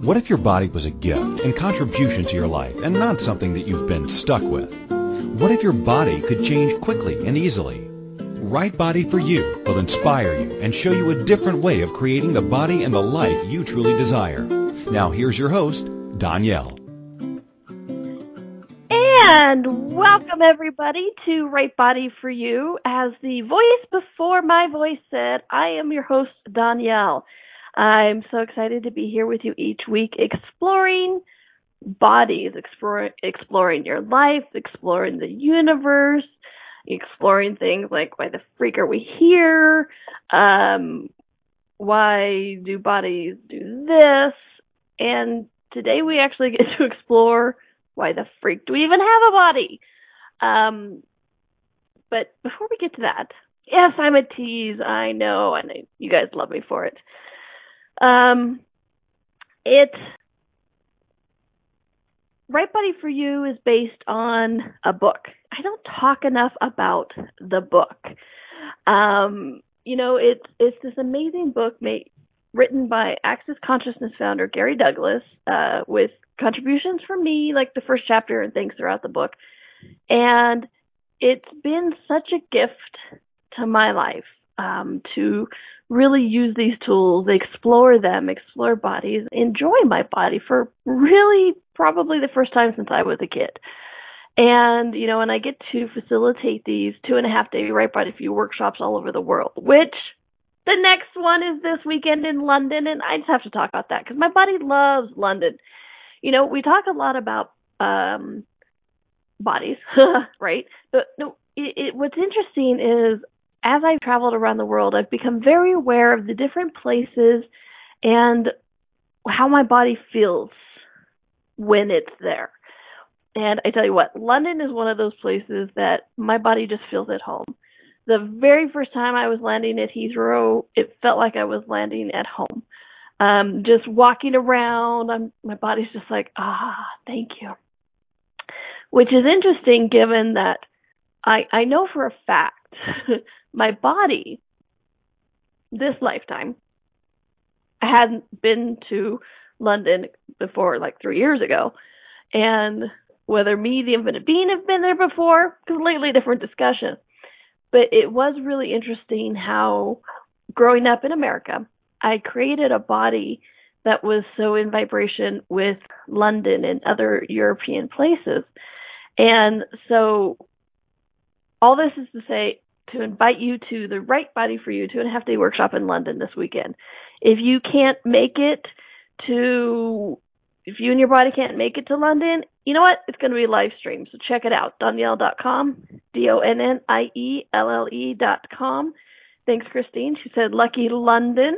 What if your body was a gift and contribution to your life and not something that you've been stuck with? What if your body could change quickly and easily? Right Body for You will inspire you and show you a different way of creating the body and the life you truly desire. Now here's your host, Donnielle. And welcome everybody to Right Body for You. As the voice before my voice said, I am your host, Donnielle. I'm so excited to be here with you each week exploring bodies, exploring, exploring your life, exploring the universe, exploring things like why the freak are we here? Um, why do bodies do this? And today we actually get to explore why the freak do we even have a body? Um, but before we get to that, yes, I'm a tease. I know, and you guys love me for it. Um, it Right Body for You is based on a book. I don't talk enough about the book. Um, you know, it's it's this amazing book made written by Access Consciousness founder Gary Douglas, uh, with contributions from me, like the first chapter and things throughout the book. And it's been such a gift to my life um, to really use these tools, explore them, explore bodies, enjoy my body for really probably the first time since I was a kid. And, you know, and I get to facilitate these two and a half day right body you workshops all over the world, which the next one is this weekend in London. And I just have to talk about that because my body loves London. You know, we talk a lot about, um, bodies, right? But no, it, it, what's interesting is as I've traveled around the world, I've become very aware of the different places and how my body feels when it's there. And I tell you what, London is one of those places that my body just feels at home. The very first time I was landing at Heathrow, it felt like I was landing at home. Um, just walking around, I'm, my body's just like, ah, thank you. Which is interesting given that I, I know for a fact my body this lifetime I hadn't been to London before like three years ago. And whether me, the infinite being, have been there before, completely different discussion. But it was really interesting how growing up in America, I created a body that was so in vibration with London and other European places. And so all this is to say to invite you to the Right Body for You two and a half day workshop in London this weekend. If you can't make it to, if you and your body can't make it to London, you know what? It's going to be live stream. So check it out. Donnielle.com, D-O-N-N-I-E-L-L-E dot com. Thanks, Christine. She said, lucky London.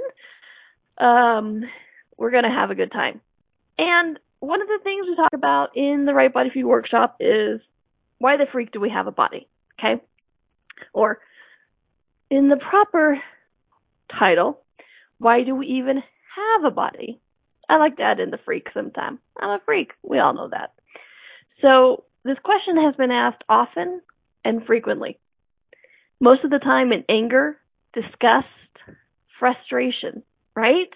Um, we're going to have a good time. And one of the things we talk about in the Right Body for You workshop is why the freak do we have a body? Okay. Or in the proper title, why do we even have a body? I like to add in the freak sometime. I'm a freak. We all know that. So this question has been asked often and frequently. Most of the time in anger, disgust, frustration, right?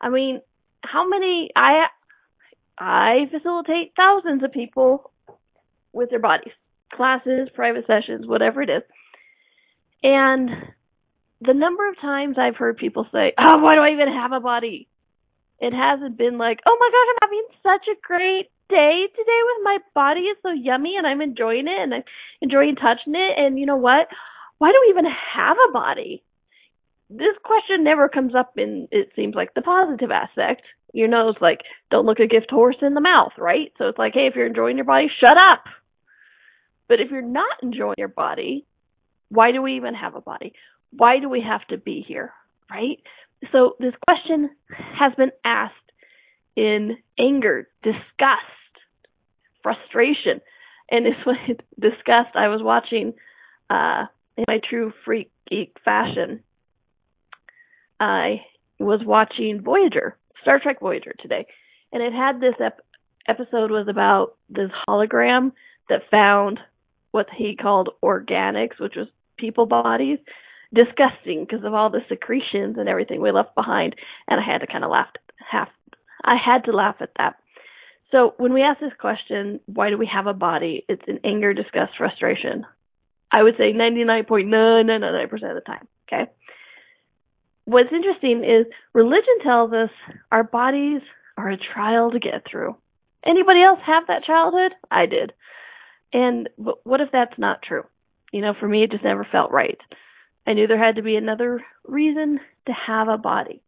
I mean, how many I I facilitate thousands of people with their bodies, classes, private sessions, whatever it is. And the number of times I've heard people say, "Oh, why do I even have a body?" It hasn't been like, "Oh my gosh, I'm having such a great day today with my body. It's so yummy, and I'm enjoying it, and I'm enjoying touching it." And you know what? Why do we even have a body? This question never comes up in it seems like the positive aspect. You know, it's like don't look a gift horse in the mouth, right? So it's like, hey, if you're enjoying your body, shut up. But if you're not enjoying your body, why do we even have a body? Why do we have to be here? Right? So this question has been asked in anger, disgust, frustration. And this was disgust. I was watching uh, in my true freak geek fashion. I was watching Voyager, Star Trek Voyager today, and it had this ep- episode was about this hologram that found what he called organics, which was people bodies disgusting because of all the secretions and everything we left behind and I had to kind of laugh half I had to laugh at that. So when we ask this question, why do we have a body? It's in anger, disgust, frustration. I would say 99.999% of the time. Okay. What's interesting is religion tells us our bodies are a trial to get through. Anybody else have that childhood? I did. And what if that's not true? You know, for me, it just never felt right. I knew there had to be another reason to have a body.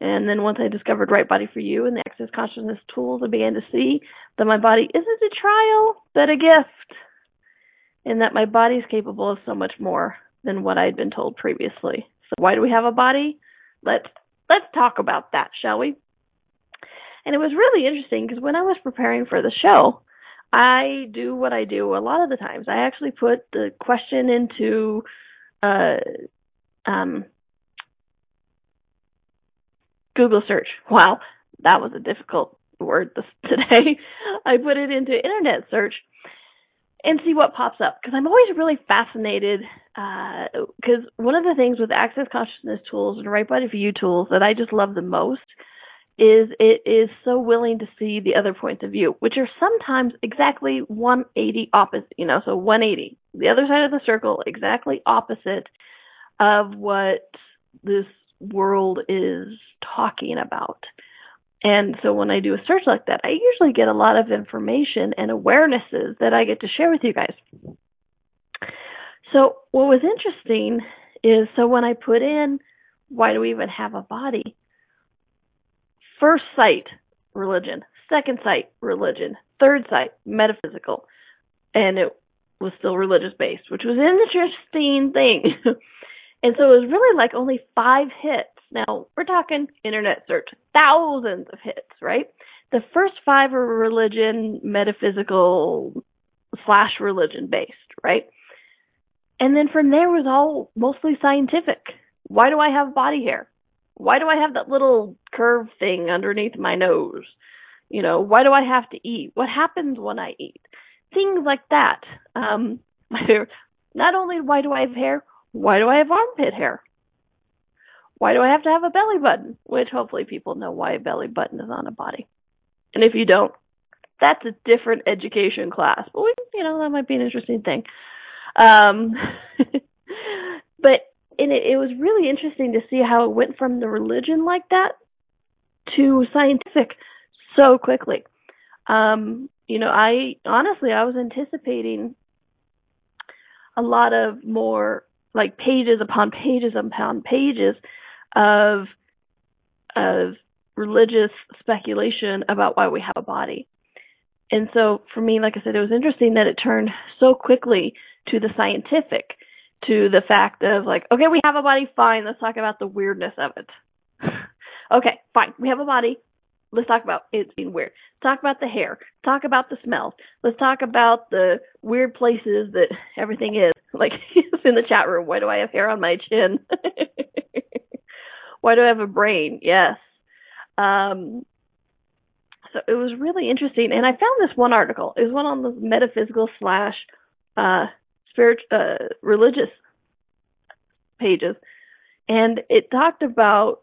And then once I discovered Right Body for You and the Access Consciousness tools, I began to see that my body isn't a trial, but a gift. And that my body is capable of so much more than what I had been told previously. So why do we have a body? Let's let's talk about that, shall we? And it was really interesting because when I was preparing for the show, I do what I do a lot of the times. I actually put the question into uh um Google search. Wow, that was a difficult word this, today. I put it into internet search and see what pops up because I'm always really fascinated. Because uh, one of the things with Access Consciousness tools and Right Body view tools that I just love the most is it is so willing to see the other points of view, which are sometimes exactly 180 opposite. You know, so 180, the other side of the circle, exactly opposite of what this world is talking about. And so when I do a search like that, I usually get a lot of information and awarenesses that I get to share with you guys. So what was interesting is so when I put in why do we even have a body? First sight, religion. Second sight, religion. Third sight, metaphysical. And it was still religious based, which was an interesting thing. and so it was really like only five hits now, we're talking internet search, thousands of hits, right? The first five are religion, metaphysical, slash religion based, right? And then from there was all mostly scientific. Why do I have body hair? Why do I have that little curve thing underneath my nose? You know, why do I have to eat? What happens when I eat? Things like that. Um, not only why do I have hair, why do I have armpit hair? Why do I have to have a belly button? Which hopefully people know why a belly button is on a body. And if you don't, that's a different education class. But we, you know, that might be an interesting thing. Um, and it, it was really interesting to see how it went from the religion like that to scientific so quickly. Um, you know, I honestly I was anticipating a lot of more like pages upon pages upon pages of of religious speculation about why we have a body. And so for me, like I said, it was interesting that it turned so quickly to the scientific, to the fact of like, okay, we have a body, fine, let's talk about the weirdness of it. okay, fine, we have a body, let's talk about it being weird. Talk about the hair. Talk about the smells. Let's talk about the weird places that everything is. Like in the chat room, why do I have hair on my chin? Why do I have a brain? Yes. Um, so it was really interesting, and I found this one article. It was one on the metaphysical slash uh, spirit uh, religious pages, and it talked about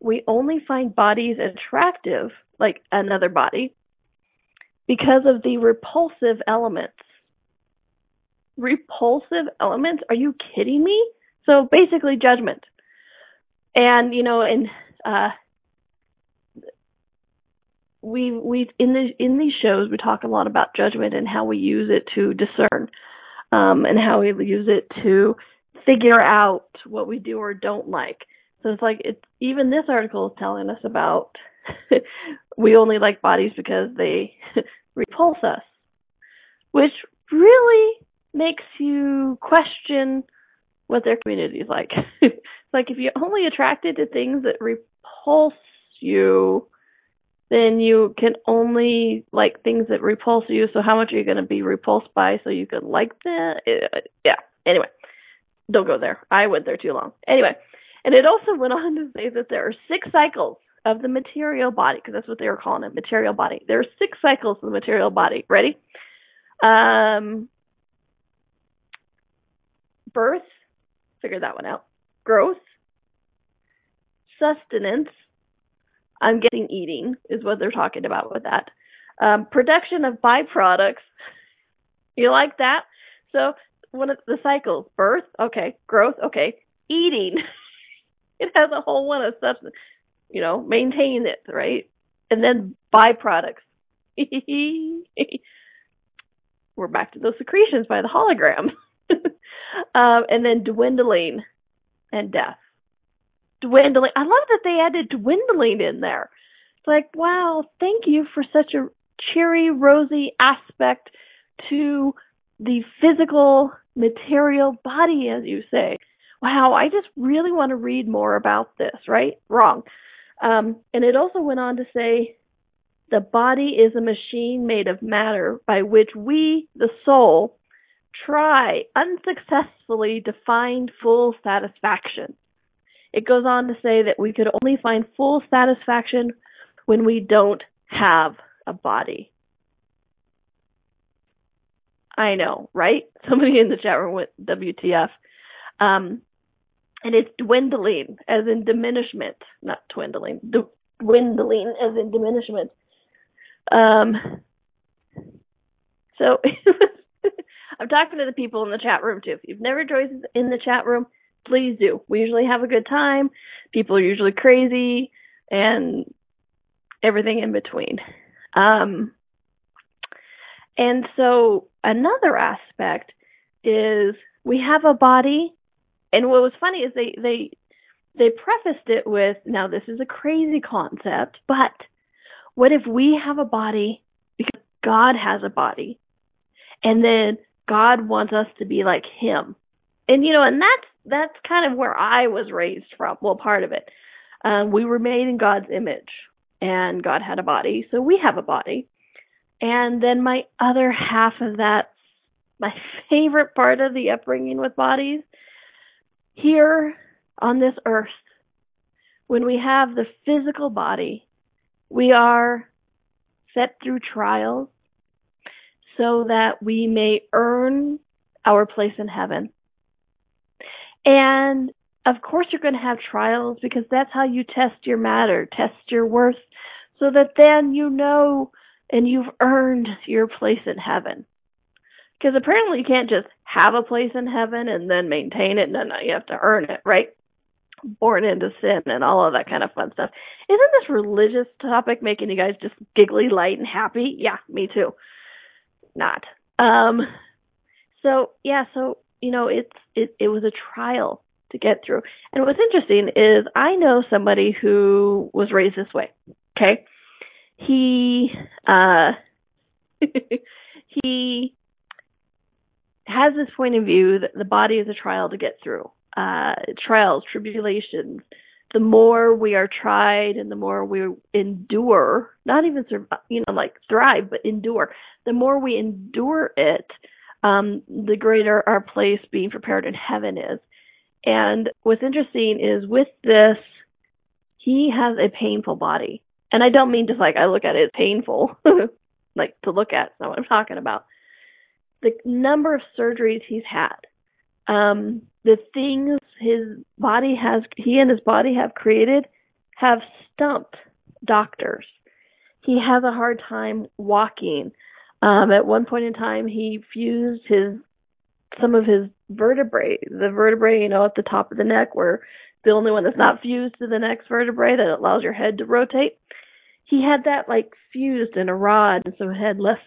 we only find bodies attractive, like another body, because of the repulsive elements. Repulsive elements? Are you kidding me? So basically, judgment. And you know, and uh, we we in the in these shows we talk a lot about judgment and how we use it to discern, um, and how we use it to figure out what we do or don't like. So it's like it's even this article is telling us about we only like bodies because they repulse us, which really makes you question what their community is like. like if you're only attracted to things that repulse you, then you can only like things that repulse you. So how much are you going to be repulsed by so you can like that? Uh, yeah. Anyway, don't go there. I went there too long. Anyway, and it also went on to say that there are six cycles of the material body, because that's what they were calling it, material body. There are six cycles of the material body. Ready? Um, birth, figure that one out growth, sustenance, I'm guessing eating is what they're talking about with that. Um, production of byproducts. You like that? So one of the cycles, birth, okay, growth, okay, eating. it has a whole one of substance, you know, maintain it, right? And then byproducts. We're back to those secretions by the hologram. um, and then dwindling and death. Dwindling. I love that they added dwindling in there. It's like, wow, thank you for such a cheery, rosy aspect to the physical, material body, as you say. Wow, I just really want to read more about this, right? Wrong. Um, and it also went on to say the body is a machine made of matter by which we, the soul, try unsuccessfully to find full satisfaction. It goes on to say that we could only find full satisfaction when we don't have a body. I know, right? Somebody in the chat room went WTF. Um, and it's dwindling as in diminishment, not dwindling, d- dwindling as in diminishment. Um, so I'm talking to the people in the chat room too. If you've never joined in the chat room, please do. We usually have a good time. People are usually crazy and everything in between. Um, and so another aspect is we have a body, and what was funny is they they they prefaced it with, now this is a crazy concept, but what if we have a body because God has a body, and then God wants us to be like Him, and you know, and that's that's kind of where I was raised from. Well, part of it. Um, we were made in God's image, and God had a body, so we have a body. And then my other half of that, my favorite part of the upbringing with bodies, here on this earth, when we have the physical body, we are set through trials so that we may earn our place in heaven. And of course you're going to have trials because that's how you test your matter, test your worth, so that then you know and you've earned your place in heaven. Because apparently you can't just have a place in heaven and then maintain it. No, no, you have to earn it, right? Born into sin and all of that kind of fun stuff. Isn't this religious topic making you guys just giggly, light, and happy? Yeah, me too. Not. Um. So yeah, so you know, it's it it was a trial to get through. And what's interesting is I know somebody who was raised this way. Okay, he uh he has this point of view that the body is a trial to get through. Uh, trials, tribulations. The more we are tried and the more we endure, not even survive, you know, like thrive, but endure. The more we endure it, um, the greater our place being prepared in heaven is. And what's interesting is with this, he has a painful body. And I don't mean just like I look at it, painful, like to look at. Not what I'm talking about the number of surgeries he's had, um, the things his body has, he and his body have created, have stumped doctors. He has a hard time walking. Um, at one point in time, he fused his some of his vertebrae, the vertebrae, you know, at the top of the neck, where the only one that's not fused to the next vertebrae that allows your head to rotate. He had that like fused in a rod, and so it had less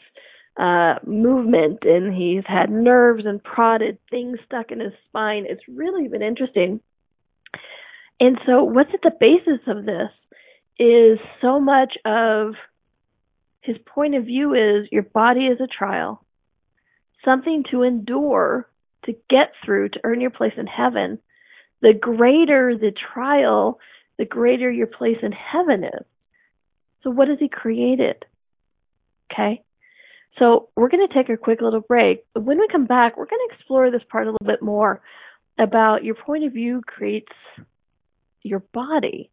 uh, movement and he's had nerves and prodded things stuck in his spine. It's really been interesting. And so what's at the basis of this is so much of his point of view is your body is a trial, something to endure to get through to earn your place in heaven. The greater the trial, the greater your place in heaven is. So what has he created? Okay. So we're going to take a quick little break. When we come back, we're going to explore this part a little bit more about your point of view creates your body.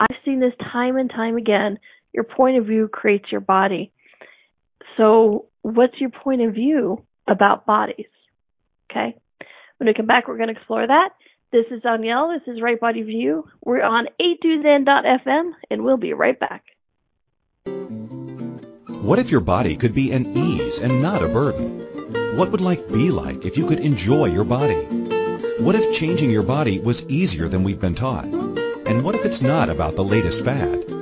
I've seen this time and time again. Your point of view creates your body. So what's your point of view about bodies? Okay. When we come back, we're going to explore that. This is Donnielle. This is Right Body View. We're on a2zen.fm, and we'll be right back. What if your body could be an ease and not a burden? What would life be like if you could enjoy your body? What if changing your body was easier than we've been taught? And what if it's not about the latest fad?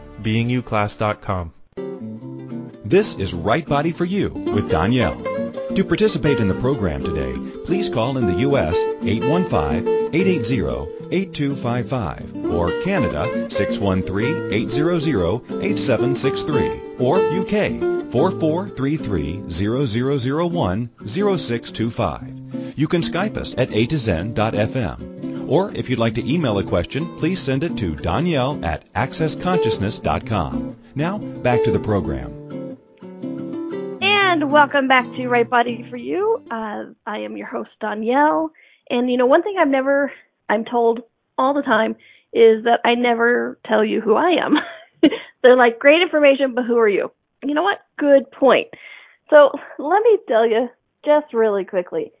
beingyouclass.com. This is Right Body for You with Donnielle. To participate in the program today, please call in the U.S. 815-880-8255 or Canada 613-800-8763 or UK 4433-0001-0625. You can Skype us at a to zen.fm. Or if you'd like to email a question, please send it to Donnielle at accessconsciousness.com. Now, back to the program. And welcome back to Right Body for You. Uh, I am your host, Donnielle. And you know, one thing I've never, I'm told all the time, is that I never tell you who I am. They're like, great information, but who are you? You know what? Good point. So let me tell you just really quickly.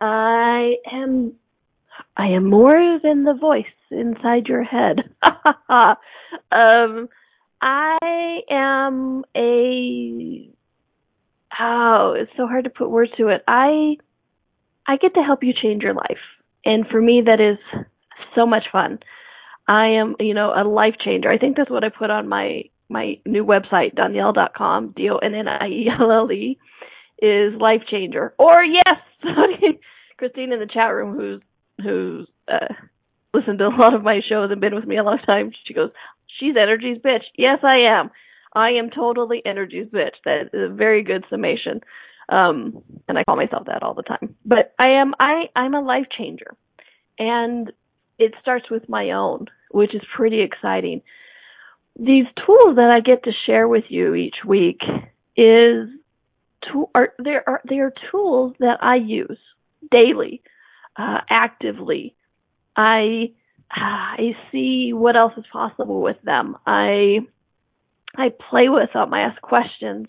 I am I am more than the voice inside your head. um, I am a oh, it's so hard to put words to it. I I get to help you change your life, and for me, that is so much fun. I am, you know, a life changer. I think that's what I put on my my new website, Donnielle.com, D O N N I E L L E, is life changer. Or yes, Christine in the chat room, who's who's uh, listened to a lot of my shows and been with me a long time, she goes, "She's energy's bitch." Yes, I am. I am totally energy's bitch. That is a very good summation. Um, and I call myself that all the time. But I am I I'm a life changer, and it starts with my own, which is pretty exciting. These tools that I get to share with you each week is to, are there are they are tools that I use daily uh, actively. I I see what else is possible with them. I I play with them. I ask questions,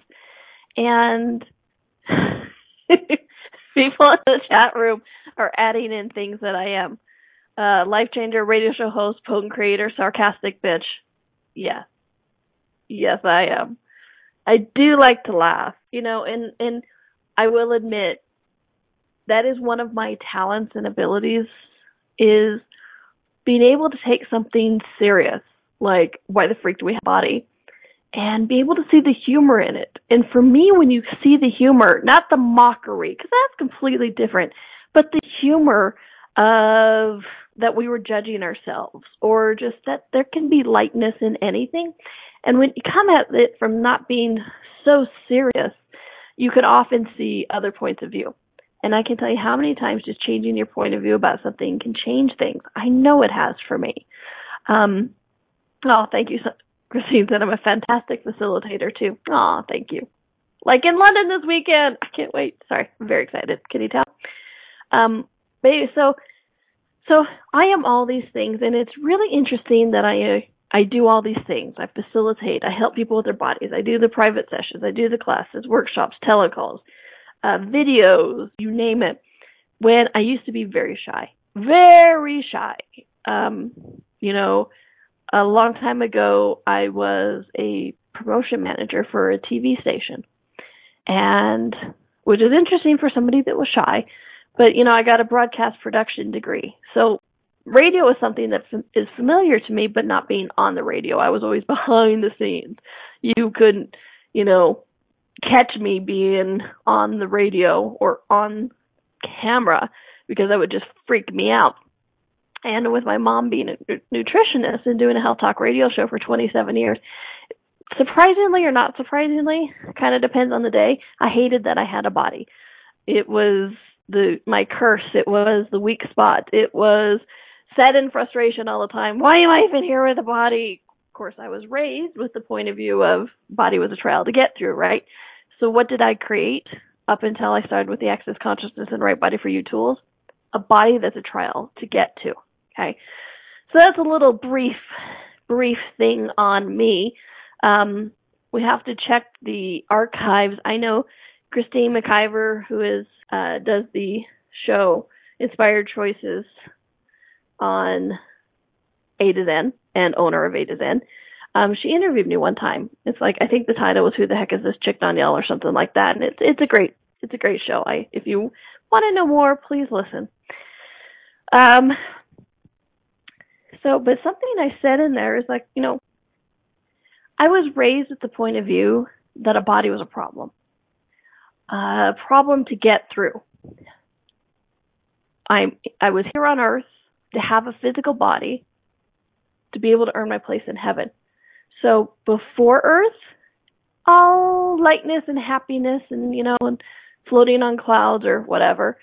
and people in the chat room are adding in things that I am. Uh, life changer, radio show host, potent creator, sarcastic bitch. Yes, yes, I am. I do like to laugh, you know, and and I will admit that is one of my talents and abilities is being able to take something serious like why the freak do we have body and be able to see the humor in it. And for me, when you see the humor, not the mockery, because that's completely different, but the humor of that we were judging ourselves or just that there can be lightness in anything. And when you come at it from not being so serious, you can often see other points of view. And I can tell you how many times just changing your point of view about something can change things. I know it has for me. Um, oh, thank you, Christine said I'm a fantastic facilitator too. Oh, thank you. Like in London this weekend. I can't wait. Sorry, I'm very excited. Can you tell? Um, maybe so. So I am all these things, and it's really interesting that I uh, I do all these things. I facilitate. I help people with their bodies. I do the private sessions. I do the classes, workshops, telecalls, uh, videos, you name it. When I used to be very shy, very shy. Um, you know, a long time ago, I was a promotion manager for a TV station, and which is interesting for somebody that was shy. But you know, I got a broadcast production degree, so radio is something that is familiar to me, but not being on the radio. I was always behind the scenes. You couldn't, you know, catch me being on the radio or on camera because that would just freak me out. And with my mom being a nutritionist and doing a health talk radio show for 27 years, surprisingly or not surprisingly, kind of depends on the day, I hated that I had a body. It was the my curse. It was the weak spot. It was said in frustration all the time, why am I even here with a body? Of course, I was raised with the point of view of body was a trial to get through, right? So what did I create up until I started with the Access Consciousness and Right Body for You tools? A body that's a trial to get to. Okay. So that's a little brief, brief thing on me. Um, we have to check the archives. I know Christine McIver, who is, uh, does the show Inspired Choices on A to Zen and owner of A to Zen. Um, she interviewed me one time. It's like I think the title was "Who the heck is this chick Donnielle" or something like that, and it's it's a great it's a great show. I if you want to know more, please listen. Um. So, but something I said in there is like you know, I was raised with the point of view that a body was a problem, a problem to get through. I'm I was here on Earth to have a physical body to be able to earn my place in heaven. So before earth, all lightness and happiness and, you know, and floating on clouds or whatever.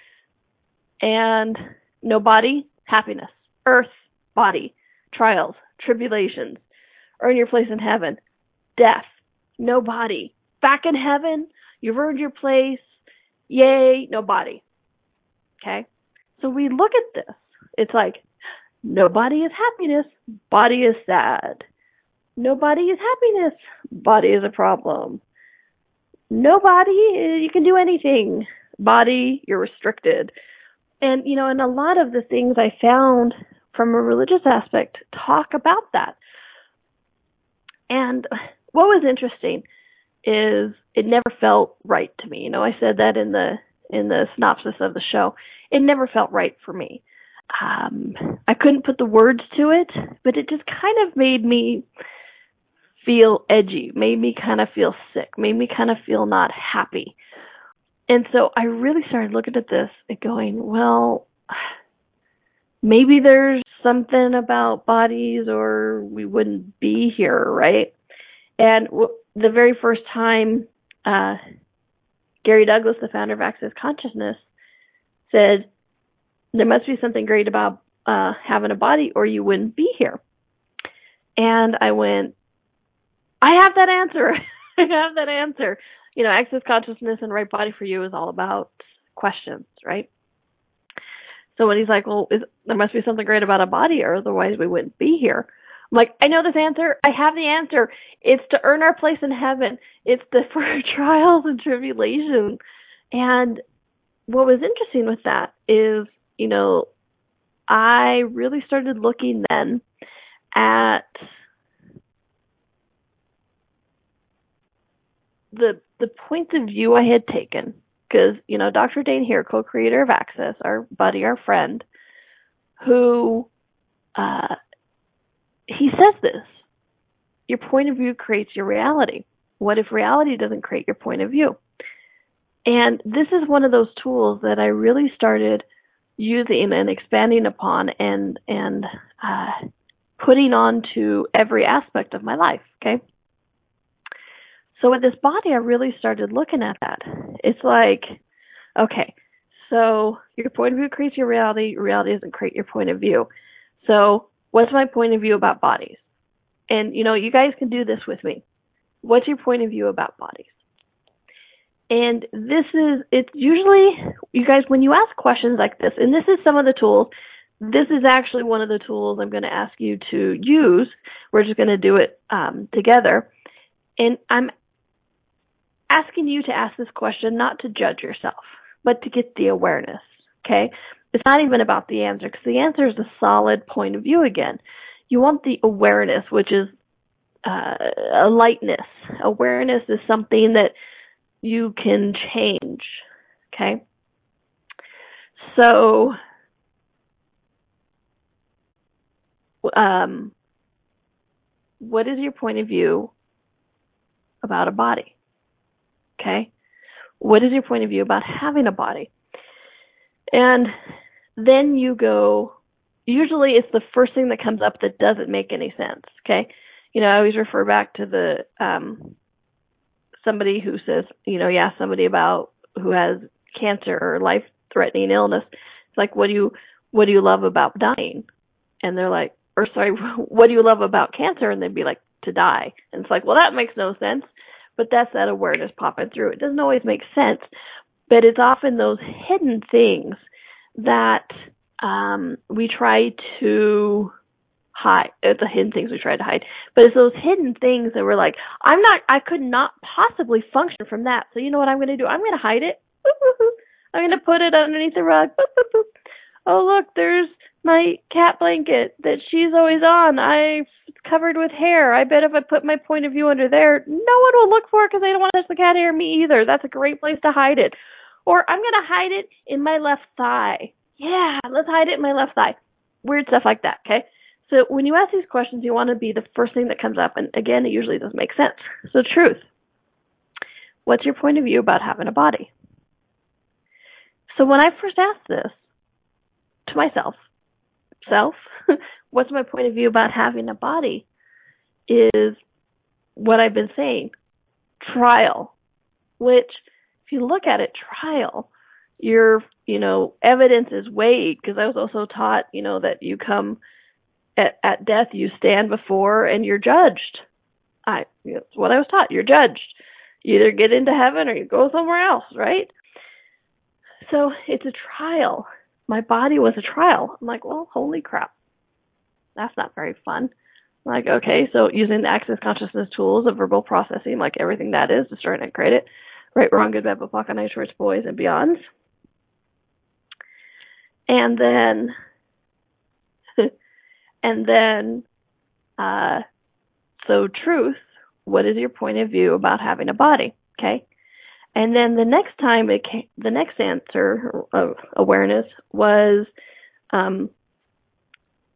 And no body, happiness. Earth, body, trials, tribulations. Earn your place in heaven. Death, no body. Back in heaven, you've earned your place. Yay, no body. Okay? So we look at this it's like no body is happiness, body is sad. Nobody is happiness, body is a problem. Nobody, you can do anything. Body, you're restricted. And, you know, and a lot of the things I found from a religious aspect talk about that. And what was interesting is it never felt right to me. You know, I said that in the in the synopsis of the show. It never felt right for me um, I couldn't put the words to it, but it just kind of made me feel edgy, made me kind of feel sick, made me kind of feel not happy. And so I really started looking at this and going, well, maybe there's something about bodies or we wouldn't be here, right? And w- the very first time uh, Gary Douglas, the founder of Access Consciousness, said, there must be something great about uh, having a body or you wouldn't be here. And I went, I have that answer. I have that answer. You know, access consciousness and right body for you is all about questions, right? So when he's like, well, is, there must be something great about a body or otherwise we wouldn't be here. I'm like, I know this answer. I have the answer. It's to earn our place in heaven. It's the for trials and tribulations. And what was interesting with that is you know, I really started looking then at the the points of view I had taken because you know Dr. Dain Heer, co-creator of Access, our buddy, our friend, who uh, he says this: your point of view creates your reality. What if reality doesn't create your point of view? And this is one of those tools that I really started using and expanding upon and and uh, putting on to every aspect of my life. Okay. So with this body, I really started looking at that. It's like, okay, so your point of view creates your reality. Your reality doesn't create your point of view. So what's my point of view about bodies? And you know, you guys can do this with me. What's your point of view about bodies? And this is, it's usually, you guys, when you ask questions like this, and this is some of the tools this is actually one of the tools I'm going to ask you to use. We're just going to do it um, together. And I'm asking you to ask this question not to judge yourself, but to get the awareness. Okay? It's not even about the answer because the answer is a solid point of view again. You want the awareness, which is uh, a lightness. Awareness is something that you can change. Okay? So, um, what is your point of view about a body? Okay? What is your point of view about having a body? And then you go, usually it's the first thing that comes up that doesn't make any sense. Okay? You know, I always refer back to the, um, somebody who says, you know, you ask somebody about who has cancer or life threatening illness. It's like, what do you, what do you love about dying? And they're like, or sorry, what do you love about cancer? And they'd be like, to die. And it's like, well, that makes no sense. But that's that awareness popping through. It doesn't always make sense, but it's often those hidden things that um, we try to hide. The hidden things we try to hide, but it's those hidden things that we're like, I'm not, I could not possibly function from that. So you know what I'm going to do? I'm going to hide it. I'm going to put it underneath the rug. Oh look, there's my cat blanket that she's always on. I covered with hair. I bet if I put my point of view under there, no one will look for it because they don't want to touch the cat hair. Me either. That's a great place to hide it. Or I'm gonna hide it in my left thigh. Yeah, let's hide it in my left thigh. Weird stuff like that. Okay. So when you ask these questions, you want to be the first thing that comes up, and again, it usually doesn't make sense. So truth. What's your point of view about having a body? So when I first asked this to myself, self, what's my point of view about having a body is what I've been saying. Trial. Which, if you look at it, trial, your, you know, evidence is weighed because I was also taught, you know, that you come at, at death, you stand before and you're judged. I, that's what I was taught. You're judged. You either get into heaven or you go somewhere else, right? So it's a trial my body was a trial. I'm like, well, holy crap. That's not very fun. I'm like, okay, so using the access consciousness tools of verbal processing, like everything that is, destroy and create it, right, wrong, good, bad, BIPOC, nice words, boys, and beyond. And then, and then, uh, so truth, what is your point of view about having a body? Okay. And then the next time it came, the next answer of awareness was um,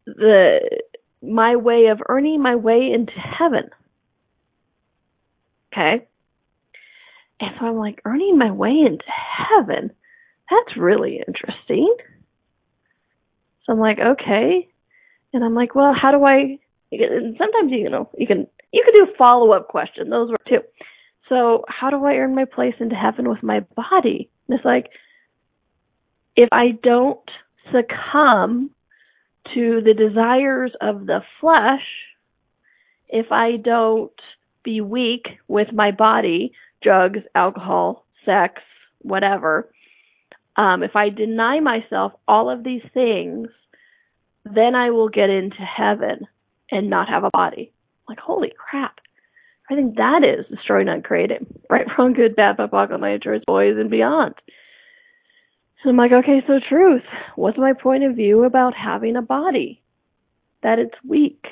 the my way of earning my way into heaven. Okay. And so I'm like, earning my way into heaven? That's really interesting. So I'm like, okay. And I'm like, well, how do I? And sometimes you know you can you can do follow up question. Those were two. So how do I earn my place into heaven with my body? And it's like, if I don't succumb to the desires of the flesh, if I don't be weak with my body, drugs, alcohol, sex, whatever, um, if I deny myself all of these things, then I will get into heaven and not have a body. Like, holy crap. I think that is destroy, not creating. Right, wrong, good, bad, BIPOC, my choice, boys, and beyond. And I'm like, okay, so truth. What's my point of view about having a body? That it's weak.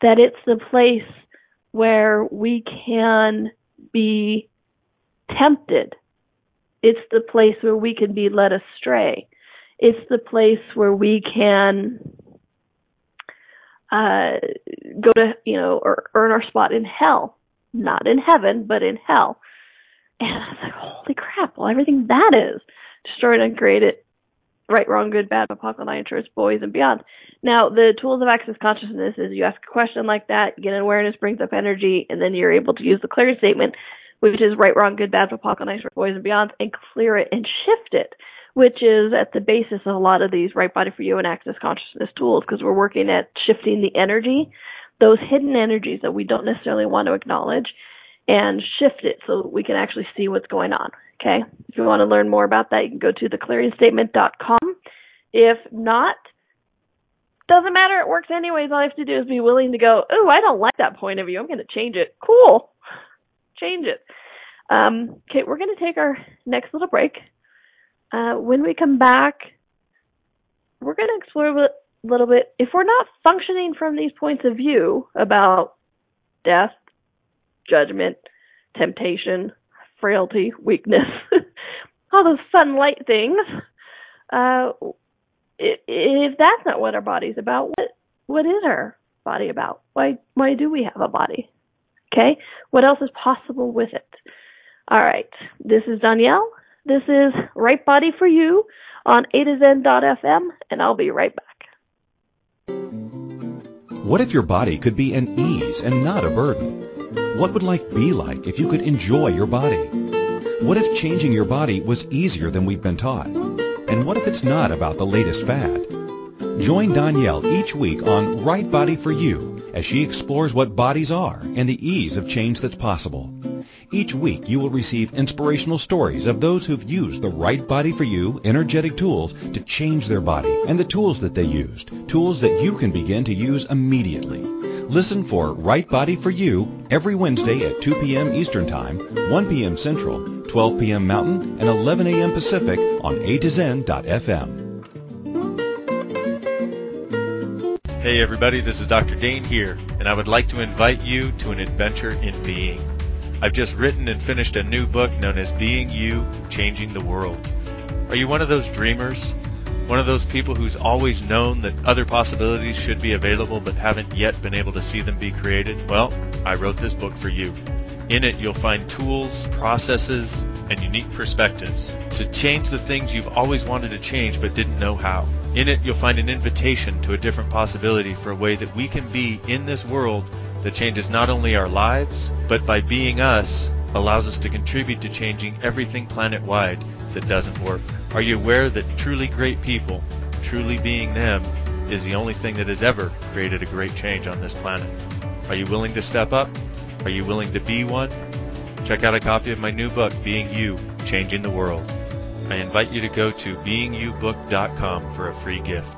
That it's the place where we can be tempted. It's the place where we can be led astray. It's the place where we can uh, go to, you know, or earn our spot in hell. Not in heaven, but in hell. And I was like, holy crap, well, everything that is destroyed and created, right, wrong, good, bad, apocalypse, interest, boys, and beyond. Now, the tools of access consciousness is you ask a question like that, get an awareness, brings up energy, and then you're able to use the clear statement, which is right, wrong, good, bad, apocalypse, boys, and beyond, and clear it and shift it which is at the basis of a lot of these right body for you and access consciousness tools because we're working at shifting the energy, those hidden energies that we don't necessarily want to acknowledge and shift it so we can actually see what's going on. Okay. If you want to learn more about that, you can go to theclearingstatement.com If not, doesn't matter. It works anyways. All I have to do is be willing to go, oh, I don't like that point of view. I'm going to change it. Cool. Change it. Um, okay, we're going to take our next little break. Uh, when we come back, we're going to explore a little bit. If we're not functioning from these points of view about death, judgment, temptation, frailty, weakness, all those fun light things, uh, if that's not what our body's about, what what is our body about? Why why do we have a body? Okay, what else is possible with it? All right, this is Donnielle. This is Right Body for You on A to Zen.fm, and I'll be right back. What if your body could be an ease and not a burden? What would life be like if you could enjoy your body? What if changing your body was easier than we've been taught? And what if it's not about the latest fad? Join Donnielle each week on Right Body for You as she explores what bodies are and the ease of change that's possible. Each week you will receive inspirational stories of those who've used the right body for you energetic tools to change their body and the tools that they used, tools that you can begin to use immediately. Listen for Right Body for You every Wednesday at 2 p.m. Eastern Time, 1 p.m. Central, 12 p.m. Mountain, and 11 a.m. Pacific on A to Zen.fm. Hey everybody, this is Dr. Dain Heer, and I would like to invite you to an adventure in being. I've just written and finished a new book known as Being You, Changing the World. Are you one of those dreamers? One of those people who's always known that other possibilities should be available but haven't yet been able to see them be created? Well, I wrote this book for you. In it, you'll find tools, processes, and unique perspectives to change the things you've always wanted to change but didn't know how. In it, you'll find an invitation to a different possibility for a way that we can be in this world that changes not only our lives, but by being us, allows us to contribute to changing everything planet-wide that doesn't work. Are you aware that truly great people, truly being them, is the only thing that has ever created a great change on this planet? Are you willing to step up? Are you willing to be one? Check out a copy of my new book, Being You, Changing the World. I invite you to go to beingyoubook.com for a free gift.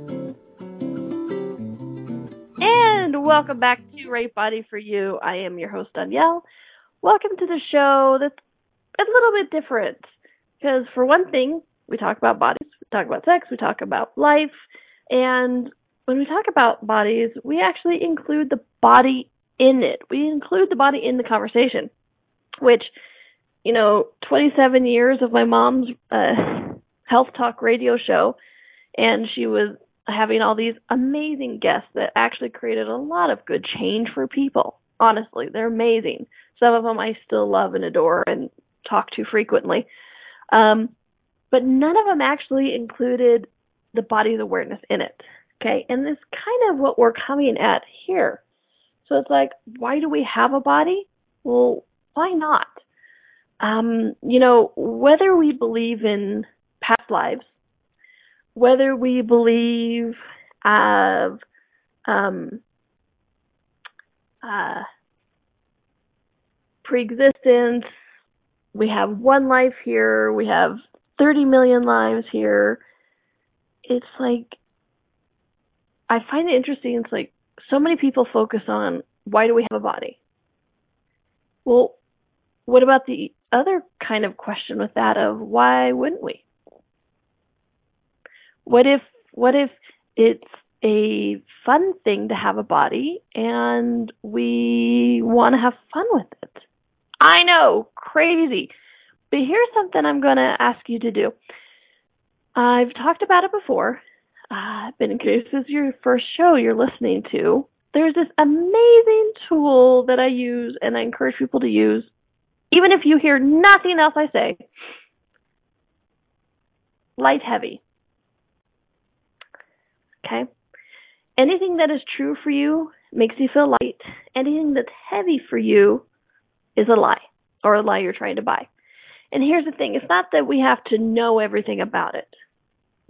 Welcome back to Right Body for You. I am your host, Donnielle. Welcome to the show that's a little bit different. Because for one thing, we talk about bodies, we talk about sex, we talk about life, and when we talk about bodies, we actually include the body in it. We include the body in the conversation, which, you know, 27 years of my mom's uh, health talk radio show, and she was having all these amazing guests that actually created a lot of good change for people. Honestly, they're amazing. Some of them I still love and adore and talk to frequently. Um, but none of them actually included the body's awareness in it. Okay, and this kind of what we're coming at here. So it's like, why do we have a body? Well, why not? Um, you know, whether we believe in past lives, whether we believe of um, uh, pre-existence, we have one life here, we have 30 million lives here. It's like I find it interesting. It's like so many people focus on why do we have a body? Well, what about the other kind of question with that of why wouldn't we? What if what if it's a fun thing to have a body and we want to have fun with it? I know, crazy. But here's something I'm going to ask you to do. I've talked about it before, uh, but in case this is your first show you're listening to, there's this amazing tool that I use and I encourage people to use, even if you hear nothing else I say. light heavy. Okay? Anything that is true for you makes you feel light. Anything that's heavy for you is a lie or a lie you're trying to buy. And here's the thing it's not that we have to know everything about it.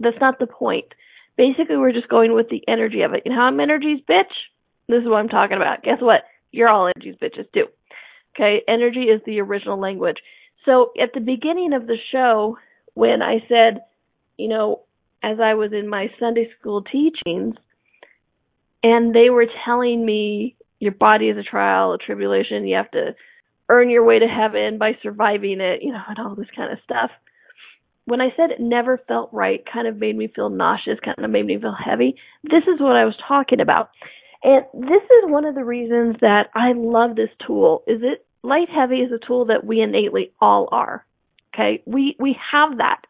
That's not the point. Basically, we're just going with the energy of it. You know how I'm energy's bitch? This is what I'm talking about. Guess what? You're all energy's bitches too. Okay? Energy is the original language. So at the beginning of the show, when I said, you know, as I was in my Sunday school teachings, and they were telling me your body is a trial, a tribulation, you have to earn your way to heaven by surviving it, you know, and all this kind of stuff. When I said it never felt right, kind of made me feel nauseous, kind of made me feel heavy, this is what I was talking about. And this is one of the reasons that I love this tool. Is it light heavy is a tool that we innately all are. Okay? We we have that.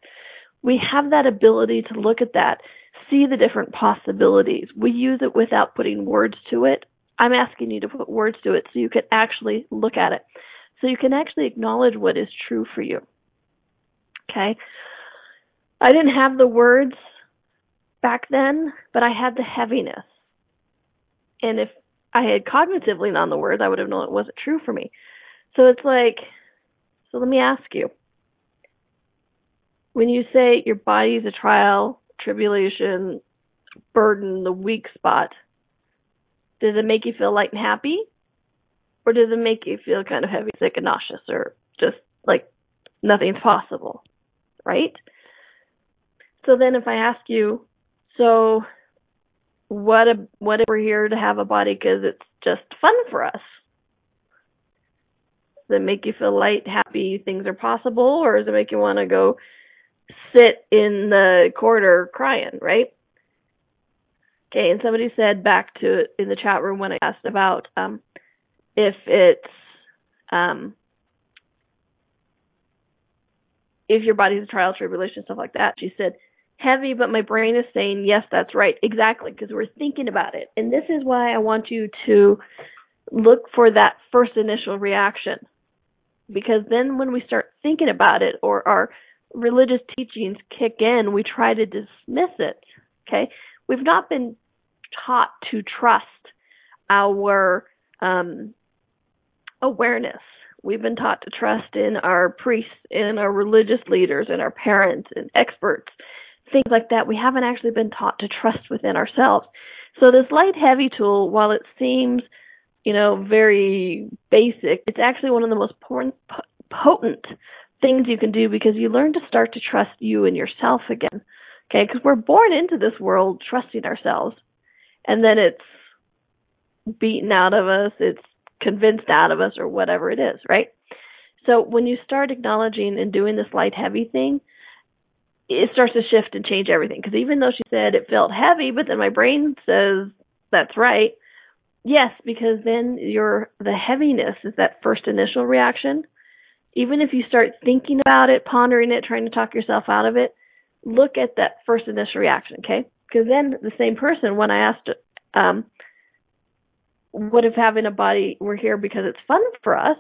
We have that ability to look at that, see the different possibilities. We use it without putting words to it. I'm asking you to put words to it so you can actually look at it. So you can actually acknowledge what is true for you. Okay? I didn't have the words back then, but I had the heaviness. And if I had cognitively known the words, I would have known it wasn't true for me. So it's like, so let me ask you. When you say your body is a trial, tribulation, burden, the weak spot, does it make you feel light and happy? Or does it make you feel kind of heavy, sick, and nauseous, or just like nothing's possible? Right? So then if I ask you, so what a, what if we're here to have a body because it's just fun for us? Does it make you feel light, happy, things are possible, or does it make you want to go sit in the corner crying, right? Okay, and somebody said back to in the chat room when I asked about um, if it's um, if your body's a trial, tribulation, stuff like that. She said heavy, but my brain is saying yes, that's right, exactly, because we're thinking about it, and this is why I want you to look for that first initial reaction, because then when we start thinking about it or our religious teachings kick in, we try to dismiss it. Okay, we've not been taught to trust our um, awareness. We've been taught to trust in our priests, in our religious leaders, in our parents, and experts, things like that. We haven't actually been taught to trust within ourselves. So this light heavy tool, while it seems, you know, very basic, it's actually one of the most potent things you can do because you learn to start to trust you and yourself again. Okay, because we're born into this world trusting ourselves and then it's beaten out of us, it's convinced out of us, or whatever it is, right? So when you start acknowledging and doing this light heavy thing, it starts to shift and change everything. Because even though she said it felt heavy, but then my brain says that's right. Yes, because then your the heaviness is that first initial reaction. Even if you start thinking about it, pondering it, trying to talk yourself out of it, look at that first initial reaction, okay? Because then the same person, when I asked, um, what if having a body we're here because it's fun for us?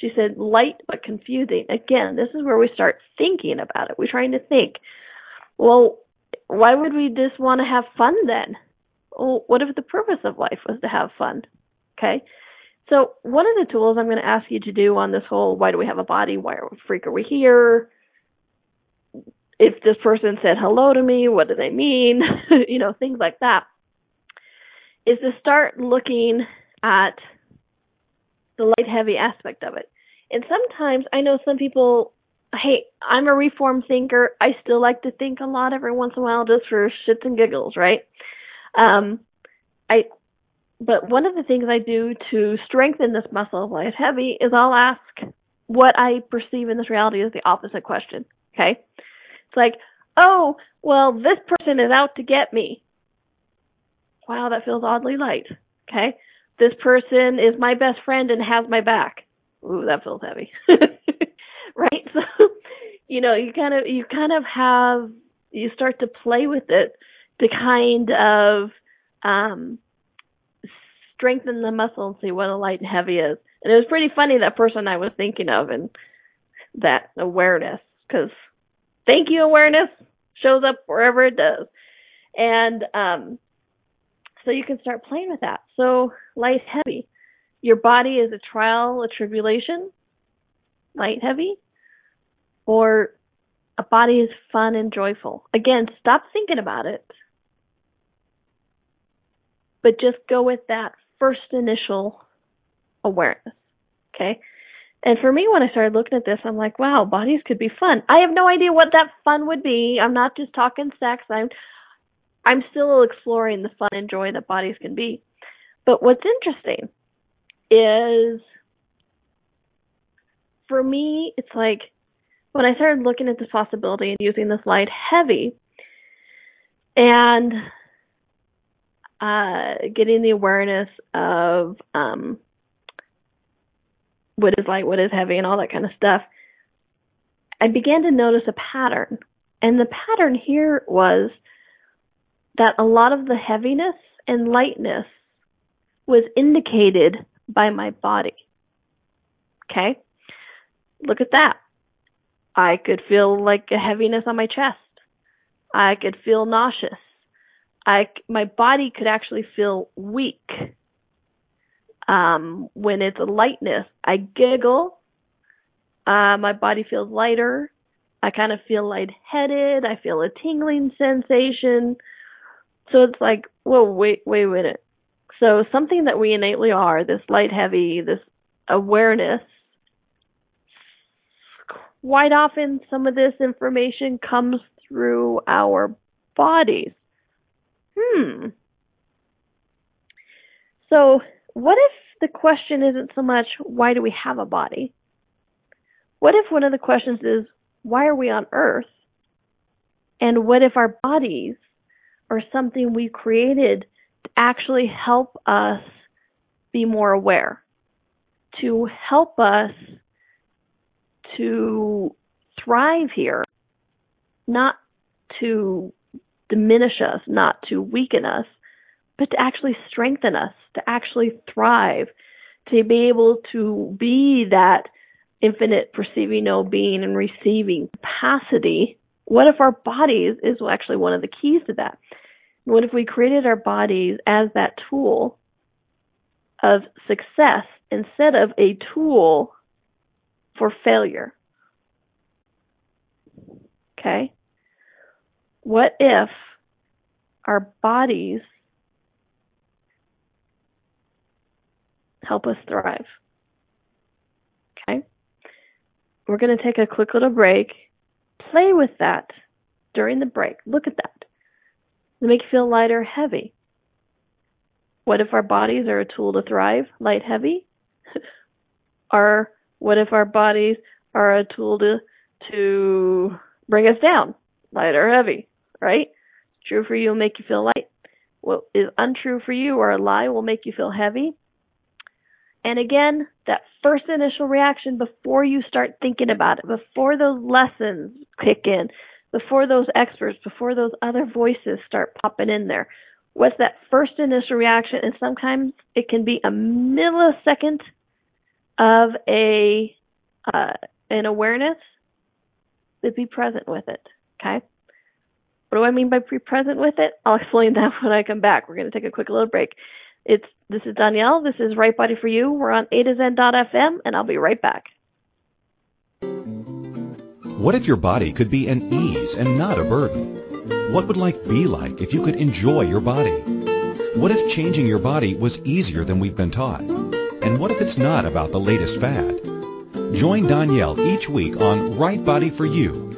She said light but confusing. Again, this is where we start thinking about it. We're trying to think, well, why would we just want to have fun then? Well, what if the purpose of life was to have fun? Okay. So one of the tools I'm going to ask you to do on this whole why do we have a body? Why are we freak are we here? if this person said hello to me, what do they mean? you know, things like that. Is to start looking at the light heavy aspect of it. And sometimes I know some people, hey, I'm a reform thinker. I still like to think a lot every once in a while just for shits and giggles, right? Um, I, but one of the things I do to strengthen this muscle of light heavy is I'll ask what I perceive in this reality as the opposite question. Okay. It's like, oh, well, this person is out to get me. Wow, that feels oddly light. Okay. This person is my best friend and has my back. Ooh, that feels heavy. right? So, you know, you kind of, you kind of have, you start to play with it to kind of, um, strengthen the muscle and see what a light and heavy is. And it was pretty funny that person I was thinking of and that awareness because Thank you, awareness. shows up wherever it does. And um, so you can start playing with that. So light heavy. Your body is a trial, a tribulation, light heavy, or a body is fun and joyful. Again, stop thinking about it, but just go with that first initial awareness. Okay? And for me, when I started looking at this, I'm like, wow, bodies could be fun. I have no idea what that fun would be. I'm not just talking sex. I'm, I'm still exploring the fun and joy that bodies can be. But what's interesting is for me, it's like when I started looking at this possibility and using this light heavy and uh, getting the awareness of um, what is light, what is heavy, and all that kind of stuff, I began to notice a pattern. And the pattern here was that a lot of the heaviness and lightness was indicated by my body. Okay? Look at that. I could feel like a heaviness on my chest. I could feel nauseous. I, my body could actually feel weak. Um, when it's a lightness, I giggle. Uh, my body feels lighter. I kind of feel lightheaded. I feel a tingling sensation. So it's like, whoa, wait, wait a minute. So something that we innately are, this light heavy, this awareness, quite often some of this information comes through our bodies. Hmm. So what if the question isn't so much why do we have a body? What if one of the questions is why are we on earth? And what if our bodies are something we created to actually help us be more aware, to help us to thrive here, not to diminish us, not to weaken us, but to actually strengthen us, to actually thrive, to be able to be that infinite perceiving no being and receiving capacity. What if our bodies is actually one of the keys to that? What if we created our bodies as that tool of success instead of a tool for failure? Okay? What if our bodies help us thrive? Okay? We're going to take a quick little break. Play with that during the break. Look at that. It make you feel light or heavy? What if our bodies are a tool to thrive, light, heavy? or what if our bodies are a tool to to bring us down, light or heavy, right? True for you will make you feel light. What is untrue for you or a lie will make you feel heavy. And again, that first initial reaction before you start thinking about it, before those lessons kick in, before those experts, before those other voices start popping in there, what's that first initial reaction? And sometimes it can be a millisecond of a uh, an awareness but be present with it. Okay? What do I mean by pre-present with it? I'll explain that when I come back. We're going to take a quick little break. It's this is Donnielle. This is Right Body for You. We're on A to Zen.fm, and I'll be right back. What if your body could be an ease and not a burden? What would life be like if you could enjoy your body? What if changing your body was easier than we've been taught? And what if it's not about the latest fad? Join Donnielle each week on Right Body for You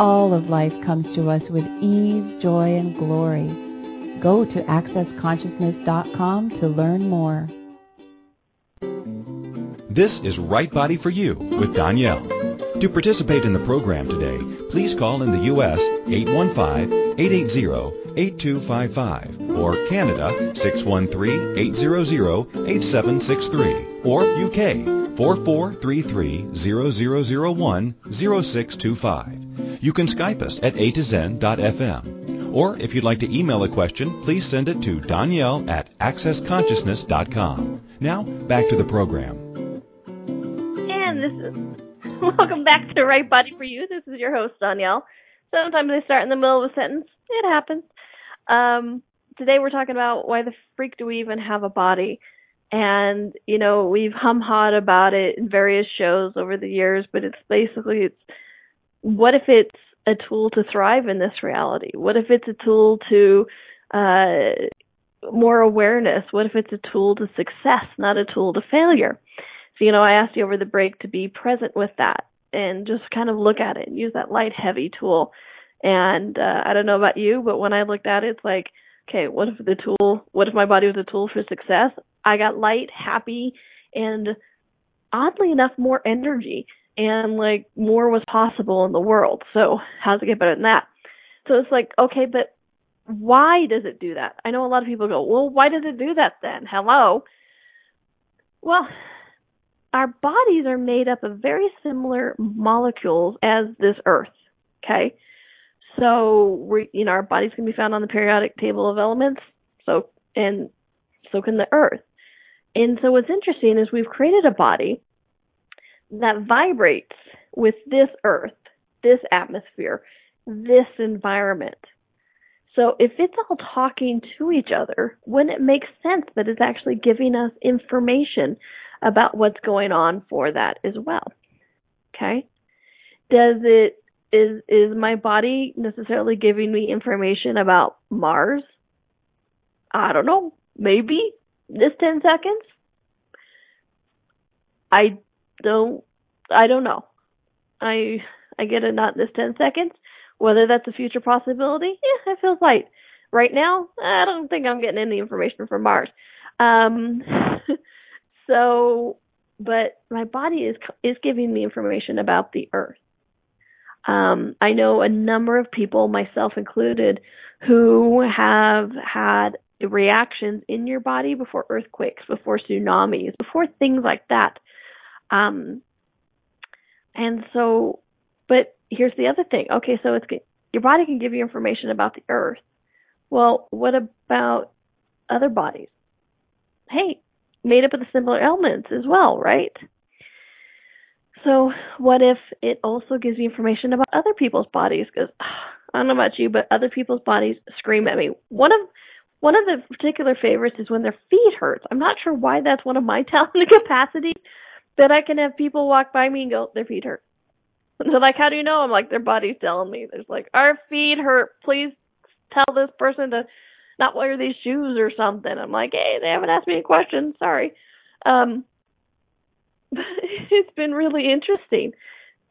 All of life comes to us with ease, joy, and glory. Go to AccessConsciousness.com to learn more. This is Right Body for You with Donnielle. To participate in the program today, please call in the U.S. 815-880-8255 or Canada 613-800-8763 or UK 4433-0001-0625. You can Skype us at a to zen.fm. Or if you'd like to email a question, please send it to Donnielle at accessconsciousness.com. Now, back to the program. And this is welcome back to Right Body for You. This is your host Donnielle. Sometimes I start in the middle of a sentence. It happens. Um, today we're talking about why the freak do we even have a body? And you know we've hum hawed about it in various shows over the years, but it's basically it's what if it's a tool to thrive in this reality? What if it's a tool to uh, more awareness? What if it's a tool to success, not a tool to failure? So, you know, I asked you over the break to be present with that and just kind of look at it and use that light, heavy tool. And uh, I don't know about you, but when I looked at it, it's like, okay, what if the tool, what if my body was a tool for success? I got light, happy, and oddly enough, more energy and like more was possible in the world. So how's it get better than that? So it's like, okay, but why does it do that? I know a lot of people go, well, why does it do that then? Hello. Well, our bodies are made up of very similar molecules as this earth. Okay. So we, you know, our bodies can be found on the periodic table of elements. So, and so can the earth. And so what's interesting is we've created a body that vibrates with this earth, this atmosphere, this environment. So if it's all talking to each other, wouldn't it make sense that it's actually giving us information about what's going on for that as well? Okay? Does it is is my body necessarily giving me information about Mars? I don't know. Maybe this 10 seconds? I don't I don't know. I I get it not in this 10 seconds. Whether that's a future possibility, yeah, it feels light. Right now, I don't think I'm getting any information from Mars. Um, so, but my body is is giving me information about the Earth. Um, I know a number of people, myself included, who have had reactions in your body before earthquakes, before tsunamis, before things like that. Um, and so, but here's the other thing. Okay, so it's your body can give you information about the earth. Well, what about other bodies? Hey, made up of the similar elements as well, right? So, what if it also gives you information about other people's bodies? Because I don't know about you, but other people's bodies scream at me. One of one of the particular favorites is when their feet hurts. I'm not sure why that's one of my talent capacities, that I can have people walk by me and go, their feet hurt. And they're like, how do you know? I'm like, their body's telling me. There's like, our feet hurt. Please tell this person to not wear these shoes or something. I'm like, hey, they haven't asked me a question. Sorry. Um, it's been really interesting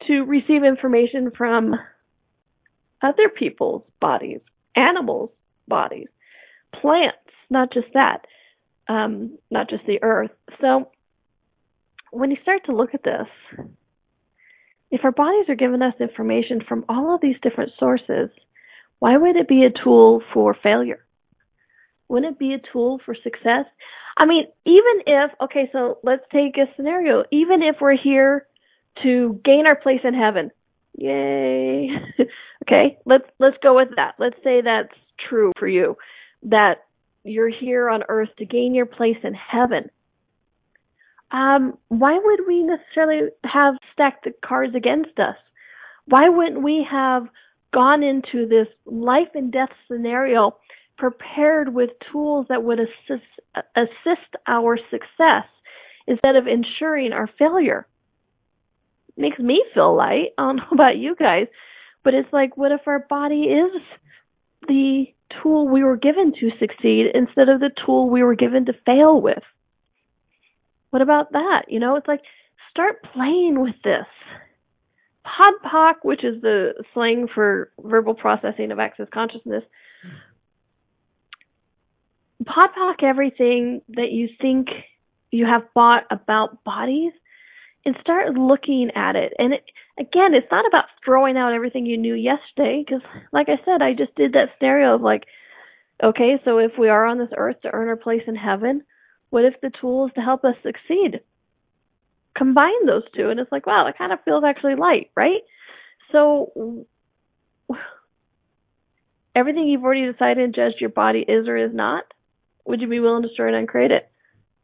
to receive information from other people's bodies, animals' bodies, plants, not just that, um, not just the earth. So when you start to look at this, if our bodies are giving us information from all of these different sources, why would it be a tool for failure? Wouldn't it be a tool for success? I mean, even if, okay, so let's take a scenario. Even if we're here to gain our place in heaven, yay. okay, let's, let's go with that. Let's say that's true for you. That you're here on earth to gain your place in heaven. Um, why would we necessarily have stacked the cards against us? Why wouldn't we have gone into this life and death scenario prepared with tools that would assist, assist our success instead of ensuring our failure? Makes me feel light. I don't know about you guys, but it's like, what if our body is the tool we were given to succeed instead of the tool we were given to fail with? What about that? You know, it's like, start playing with this. PODPOC, which is the slang for verbal processing of access consciousness, PODPOC everything that you think you have bought about bodies and start looking at it. And it, again, it's not about throwing out everything you knew yesterday because, like I said, I just did that scenario of like, okay, so if we are on this earth to earn our place in heaven, what if the tools to help us succeed combine those two? And it's like, wow, it kind of feels actually light, right? So everything you've already decided and judged your body is or is not, would you be willing to destroy it and create it?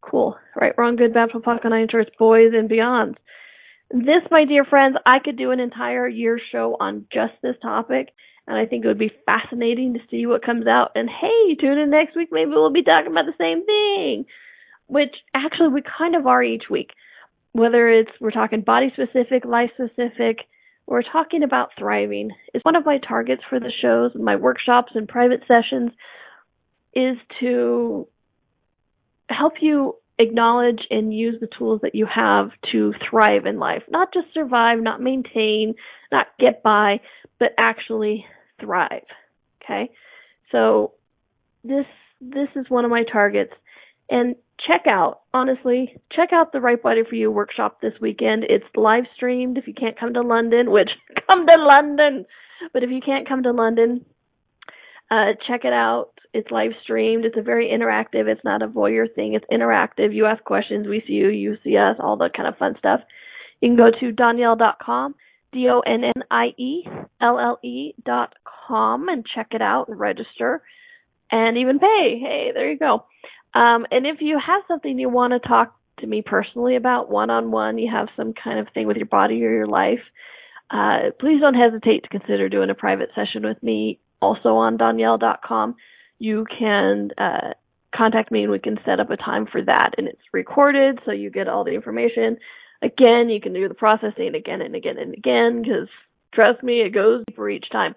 Cool. Right, wrong, good, bad, POC, nine shorts, boys and beyonds. This, my dear friends, I could do an entire year show on just this topic, and I think it would be fascinating to see what comes out. And hey, tune in next week. Maybe we'll be talking about the same thing, which actually we kind of are each week. Whether it's we're talking body specific, life specific, we're talking about thriving. It's one of my targets for the shows, my workshops and private sessions is to help you acknowledge and use the tools that you have to thrive in life. Not just survive, not maintain, not get by, but actually thrive. Okay? So this this is one of my targets. And check out, honestly, check out the Right Body for You workshop this weekend. It's live streamed if you can't come to London, which come to London. But if you can't come to London, uh, check it out. It's live streamed. It's a very interactive. It's not a voyeur thing. It's interactive. You ask questions, we see you, you see us, all the kind of fun stuff. You can go to donnielle.com, D-O-N-N-I-E-L-L-E dot com and check it out and register and even pay. Hey, there you go. Um, and if you have something you want to talk to me personally about one on one, you have some kind of thing with your body or your life, uh, please don't hesitate to consider doing a private session with me also on Donnielle.com you can uh, contact me and we can set up a time for that. And it's recorded, so you get all the information. Again, you can do the processing again and again and again because trust me, it goes deeper each time.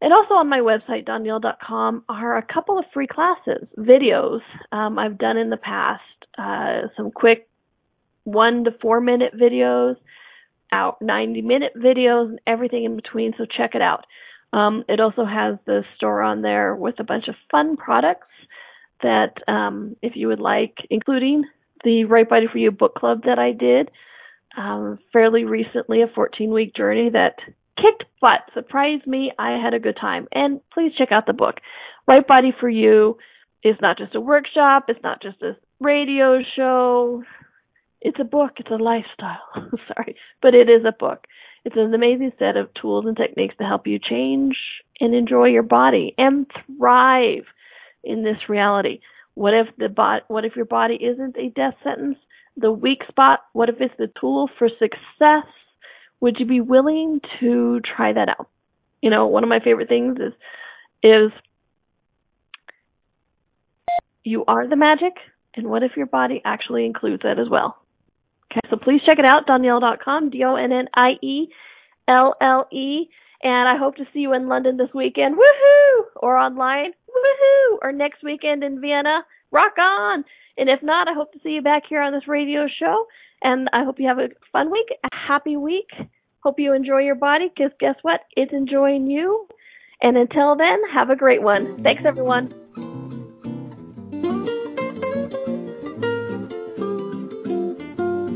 And also on my website, Donnielle.com, are a couple of free classes, videos um, I've done in the past, uh, some quick one to four minute videos, out 90 minute videos, and everything in between. So check it out. Um, it also has the store on there with a bunch of fun products that, um, if you would like, including the Right Body for You book club that I did um, fairly recently, a 14 week journey that kicked butt, surprised me. I had a good time. And please check out the book. Right Body for You is not just a workshop, it's not just a radio show. It's a book, it's a lifestyle. Sorry, but it is a book. It's an amazing set of tools and techniques to help you change and enjoy your body and thrive in this reality. What if the what if your body isn't a death sentence? The weak spot, what if it's the tool for success? Would you be willing to try that out? You know, one of my favorite things is is you are the magic, and what if your body actually includes that as well? Okay, so please check it out, Donnielle.com, D-O-N-N-I-E-L-L-E. And I hope to see you in London this weekend. Woohoo! Or online. Woohoo! Or next weekend in Vienna. Rock on! And if not, I hope to see you back here on this radio show. And I hope you have a fun week, a happy week. Hope you enjoy your body, because guess what? It's enjoying you. And until then, have a great one. Thanks, everyone.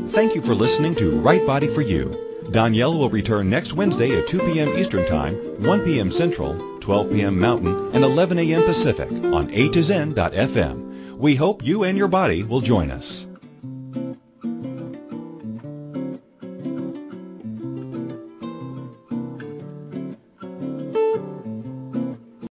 Thank you for listening to Right Body for You. Donnielle will return next Wednesday at 2 p.m. Eastern Time, 1 p.m. Central, 12 p.m. Mountain, and 11 a.m. Pacific on A to Zen.fm. We hope you and your body will join us.